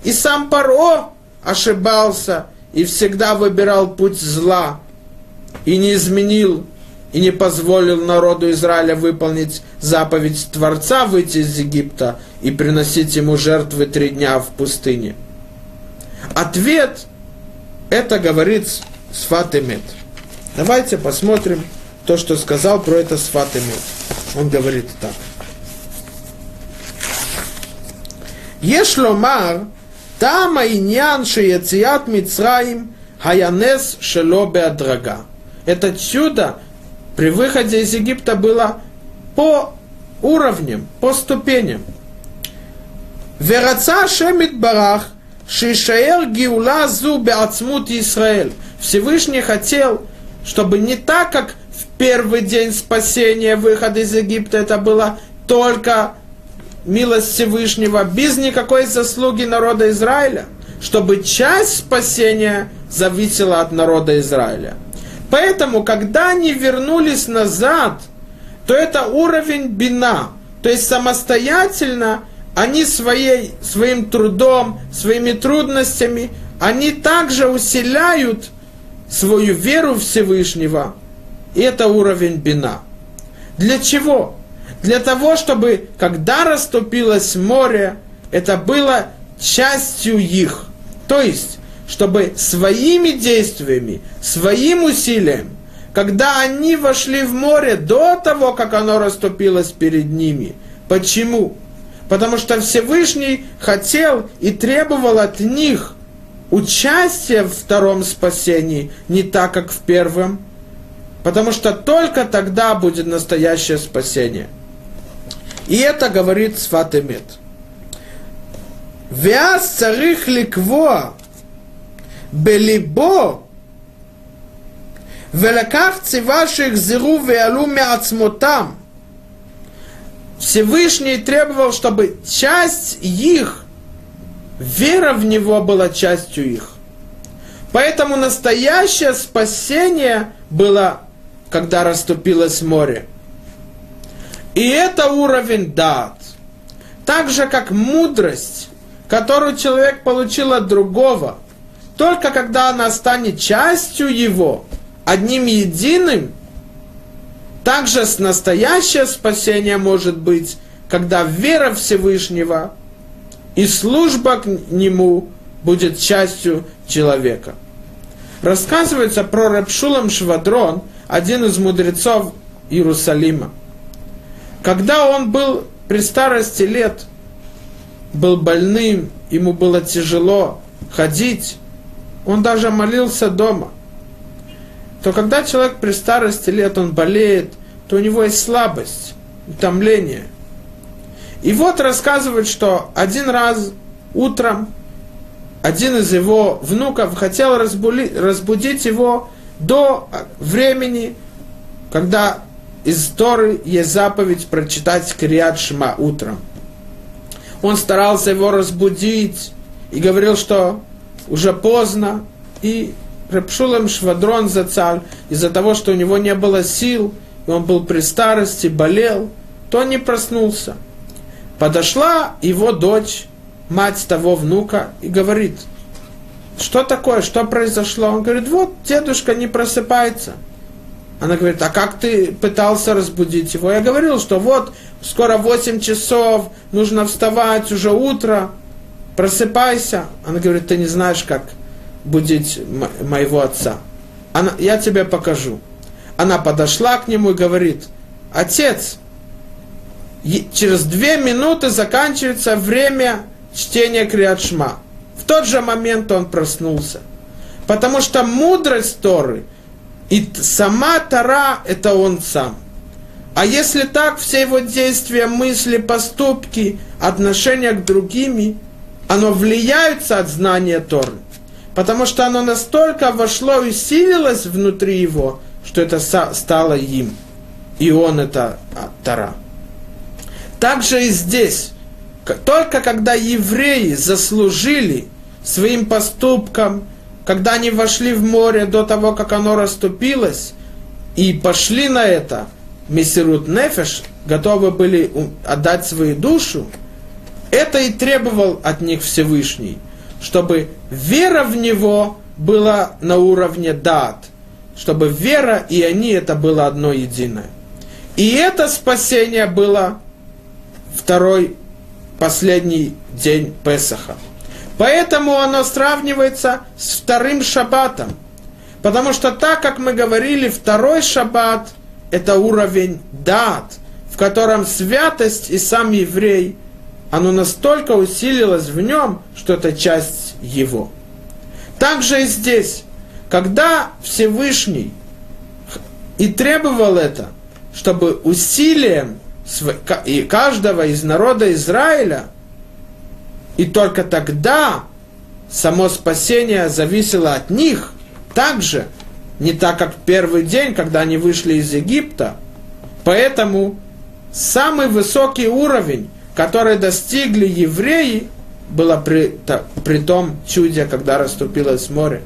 И сам Паро ошибался и всегда выбирал путь зла и не изменил и не позволил народу Израиля выполнить заповедь Творца выйти из Египта и приносить ему жертвы три дня в пустыне? Ответ – это говорит Сфатемет. Давайте посмотрим то, что сказал про это Сфатемет. Он говорит так. Ешломар там айнян шеяциат Мицраим хаянес шело беадрага. Это чудо, при выходе из Египта было по уровням, по ступеням. Вераца шемит барах, шишаэр гиула зу беацмут Исраэль. Всевышний хотел, чтобы не так, как в первый день спасения, выхода из Египта, это было только милость Всевышнего, без никакой заслуги народа Израиля, чтобы часть спасения зависела от народа Израиля – Поэтому, когда они вернулись назад, то это уровень бина, то есть самостоятельно они своей, своим трудом, своими трудностями, они также усиляют свою веру Всевышнего. И это уровень бина. Для чего? Для того, чтобы, когда расступилось море, это было частью их. То есть, чтобы своими действиями, своим усилием, когда они вошли в море до того, как оно расступилось перед ними. Почему? Потому что Всевышний хотел и требовал от них участия в втором спасении, не так, как в первом. Потому что только тогда будет настоящее спасение. И это говорит Сватемет. Вяз царих ликвоа בליבו ולקח ציווה שיחזרו ויעלו מעצמותם. Всевышний требовал, чтобы часть их, вера в него была частью их. Поэтому настоящее спасение было, когда расступилось море. И это уровень дат. Так же, как мудрость, которую человек получил от другого – только когда она станет частью его, одним единым, также настоящее спасение может быть, когда вера Всевышнего и служба к Нему будет частью человека. Рассказывается про Рапшулам Швадрон, один из мудрецов Иерусалима. Когда он был при старости лет, был больным, ему было тяжело ходить, он даже молился дома. То когда человек при старости лет, он болеет, то у него есть слабость, утомление. И вот рассказывают, что один раз утром один из его внуков хотел разбудить его до времени, когда из Торы есть заповедь прочитать Криат Шма утром. Он старался его разбудить и говорил, что уже поздно, и Рапшулам Швадрон зацаль, из-за того, что у него не было сил, и он был при старости, болел, то не проснулся. Подошла его дочь, мать того внука, и говорит, что такое, что произошло? Он говорит, вот дедушка не просыпается. Она говорит, а как ты пытался разбудить его? Я говорил, что вот скоро 8 часов, нужно вставать, уже утро, просыпайся. Она говорит, ты не знаешь, как будить мо- моего отца. Она, я тебе покажу. Она подошла к нему и говорит, отец, через две минуты заканчивается время чтения Криадшма. В тот же момент он проснулся. Потому что мудрость Торы – и сама Тара – это он сам. А если так, все его действия, мысли, поступки, отношения к другими, оно влияется от знания Торы. Потому что оно настолько вошло и усилилось внутри его, что это стало им. И он это а, Тара. Также и здесь. Только когда евреи заслужили своим поступком, когда они вошли в море до того, как оно расступилось, и пошли на это, Мессирут Нефеш, готовы были отдать свою душу, это и требовал от них Всевышний, чтобы вера в Него была на уровне дат, чтобы вера и они это было одно единое. И это спасение было второй, последний день Песаха. Поэтому оно сравнивается с вторым шаббатом. Потому что так, как мы говорили, второй шаббат – это уровень дат, в котором святость и сам еврей, оно настолько усилилось в нем, что это часть его. Также и здесь, когда Всевышний и требовал это, чтобы усилием каждого из народа Израиля – и только тогда само спасение зависело от них, также, не так как первый день, когда они вышли из Египта. Поэтому самый высокий уровень, который достигли евреи, было при, то, при том чуде, когда расступилось море.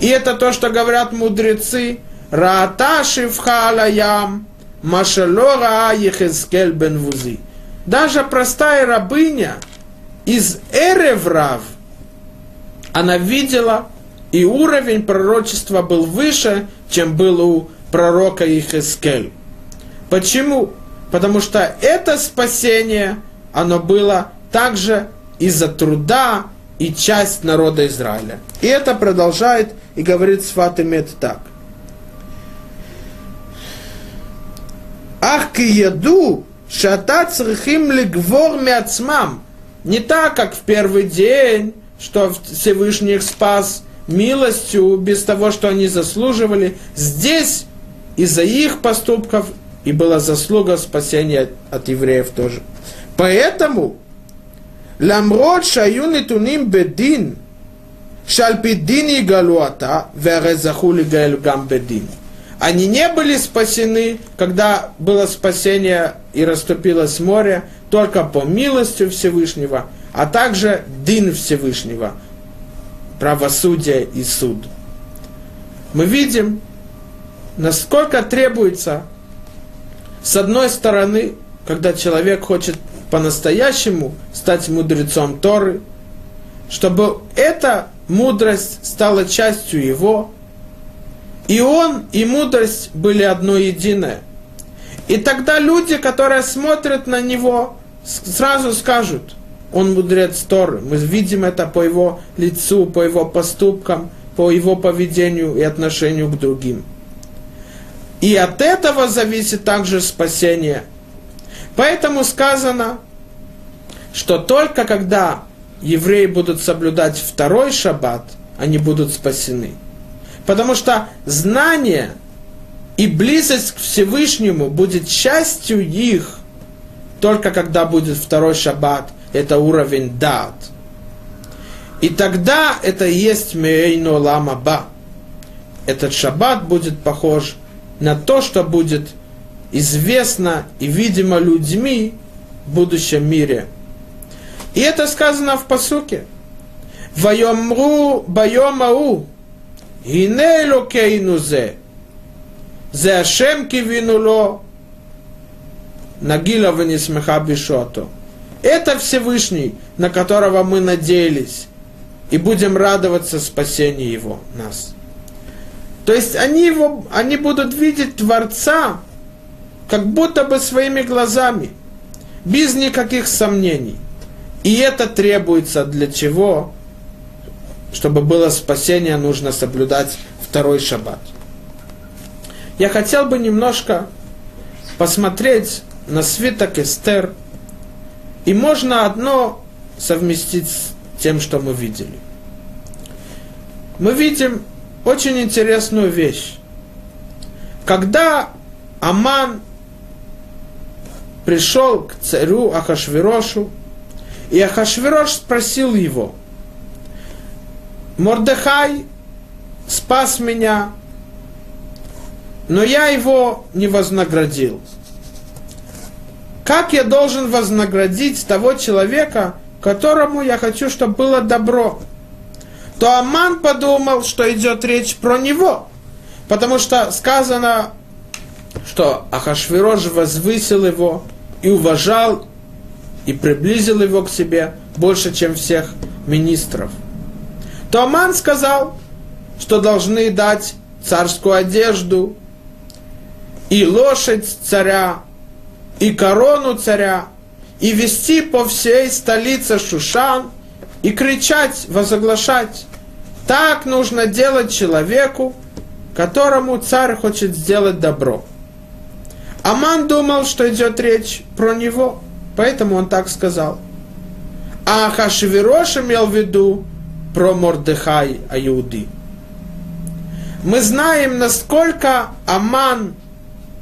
И это то, что говорят мудрецы. Рааташи в халаям, машалора ехескель бен вузи. Даже простая рабыня – из Эреврав она видела, и уровень пророчества был выше, чем был у пророка Ихескель. Почему? Потому что это спасение, оно было также из-за труда и часть народа Израиля. И это продолжает и говорит Сватымет так. Ах, еду, шата црихим лигвор мяцмам, не так, как в первый день, что Всевышний их спас милостью, без того, что они заслуживали. Здесь из-за их поступков и была заслуга спасения от евреев тоже. Поэтому Ламрот шаю нетуним бедин, шальпидин и галуата, верезахули гам бедин. Они не были спасены, когда было спасение и расступилось море, только по милости Всевышнего, а также дин Всевышнего, правосудие и суд. Мы видим, насколько требуется, с одной стороны, когда человек хочет по-настоящему стать мудрецом Торы, чтобы эта мудрость стала частью его, и он, и мудрость были одно единое. И тогда люди, которые смотрят на него, сразу скажут, он мудрец Торы. Мы видим это по его лицу, по его поступкам, по его поведению и отношению к другим. И от этого зависит также спасение. Поэтому сказано, что только когда евреи будут соблюдать второй шаббат, они будут спасены. Потому что знание и близость к Всевышнему будет частью их, только когда будет второй шаббат, это уровень дат. И тогда это и есть Мейну Лама Ба. Этот шаббат будет похож на то, что будет известно и видимо людьми в будущем мире. И это сказано в посуке. Вайомру байомау, гинейло кейнузе, зеашем кивинуло, нагила венесмеха бишото. Это Всевышний, на которого мы надеялись, и будем радоваться спасению его, нас. То есть они, его, они будут видеть Творца как будто бы своими глазами, без никаких сомнений. И это требуется для чего? Чтобы было спасение, нужно соблюдать второй шаббат. Я хотел бы немножко посмотреть на свиток Эстер, и можно одно совместить с тем, что мы видели. Мы видим очень интересную вещь. Когда Аман пришел к царю Ахашвирошу, и Ахашвирош спросил его, Мордехай спас меня, но я его не вознаградил. Как я должен вознаградить того человека, которому я хочу, чтобы было добро? То Аман подумал, что идет речь про него. Потому что сказано, что Ахашвирош возвысил его и уважал и приблизил его к себе больше, чем всех министров. То Аман сказал, что должны дать царскую одежду и лошадь царя, и корону царя, и вести по всей столице Шушан, и кричать, возоглашать. Так нужно делать человеку, которому царь хочет сделать добро. Аман думал, что идет речь про него – Поэтому он так сказал. А Хашвирош имел в виду про Мордыхай Аюды. Мы знаем, насколько Аман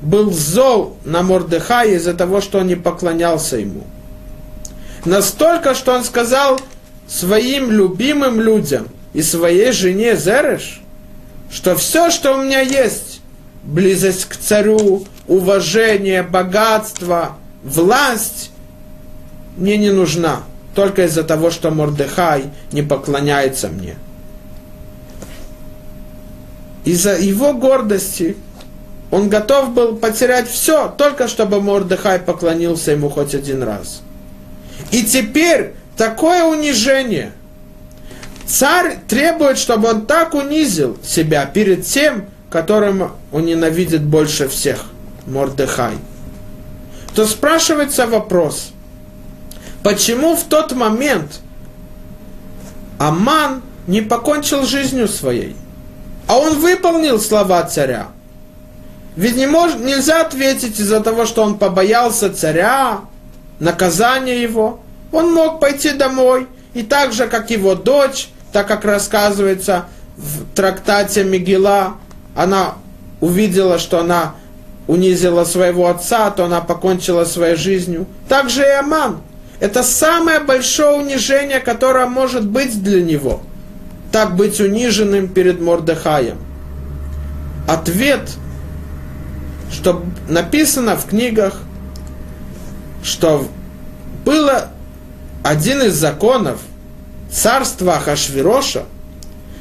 был зол на Мордыхай из-за того, что он не поклонялся ему. Настолько, что он сказал своим любимым людям и своей жене Зереш, что все, что у меня есть, близость к царю, уважение, богатство, власть, мне не нужна, только из-за того, что Мордехай не поклоняется мне. Из-за его гордости он готов был потерять все, только чтобы Мордехай поклонился ему хоть один раз. И теперь такое унижение. Царь требует, чтобы он так унизил себя перед тем, которым он ненавидит больше всех, Мордехай. То спрашивается вопрос – Почему в тот момент Аман не покончил жизнью своей? А он выполнил слова царя. Ведь не мож, нельзя ответить из-за того, что он побоялся царя, наказания его. Он мог пойти домой, и так же, как его дочь, так как рассказывается в трактате Мигела, она увидела, что она унизила своего отца, то она покончила своей жизнью. Так же и Аман – это самое большое унижение, которое может быть для него. Так быть униженным перед Мордехаем. Ответ, что написано в книгах, что было один из законов царства Хашвироша,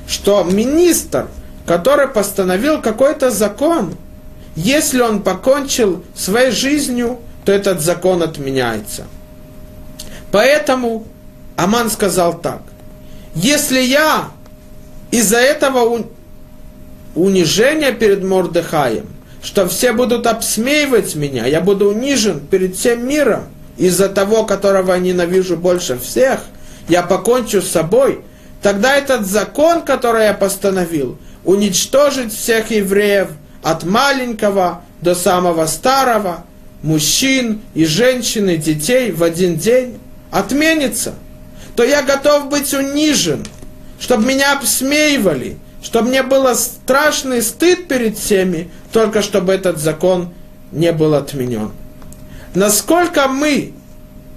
что министр, который постановил какой-то закон, если он покончил своей жизнью, то этот закон отменяется. Поэтому Аман сказал так. Если я из-за этого унижения перед Мордыхаем, что все будут обсмеивать меня, я буду унижен перед всем миром, из-за того, которого я ненавижу больше всех, я покончу с собой, тогда этот закон, который я постановил, уничтожить всех евреев от маленького до самого старого, мужчин и женщин и детей в один день, отменится, то я готов быть унижен, чтобы меня обсмеивали, чтобы мне было страшный стыд перед всеми, только чтобы этот закон не был отменен. Насколько мы,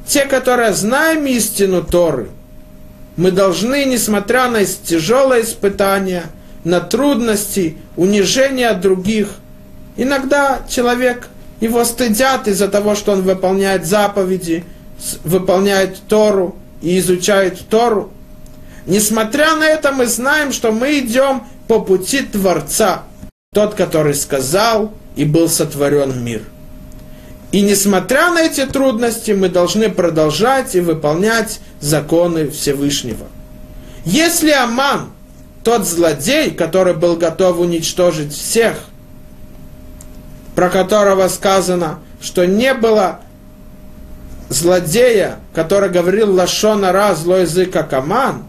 те, которые знаем истину Торы, мы должны, несмотря на тяжелые испытания, на трудности, унижение других, иногда человек, его стыдят из-за того, что он выполняет заповеди, выполняет Тору и изучает Тору. Несмотря на это, мы знаем, что мы идем по пути Творца, тот, который сказал и был сотворен мир. И несмотря на эти трудности, мы должны продолжать и выполнять законы Всевышнего. Если Аман, тот злодей, который был готов уничтожить всех, про которого сказано, что не было злодея, который говорил Лашона Ра, злой язык, как Аман,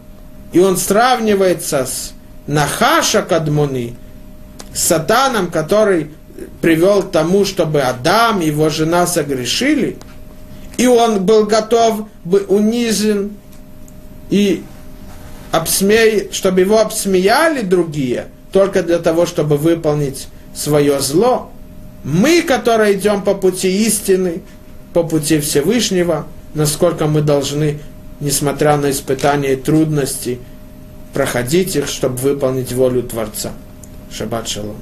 и он сравнивается с Нахаша Кадмуни, с сатаном, который привел к тому, чтобы Адам и его жена согрешили, и он был готов быть унижен и обсмей, чтобы его обсмеяли другие, только для того, чтобы выполнить свое зло. Мы, которые идем по пути истины, по пути Всевышнего, насколько мы должны, несмотря на испытания и трудности, проходить их, чтобы выполнить волю Творца. Шаббат шалом.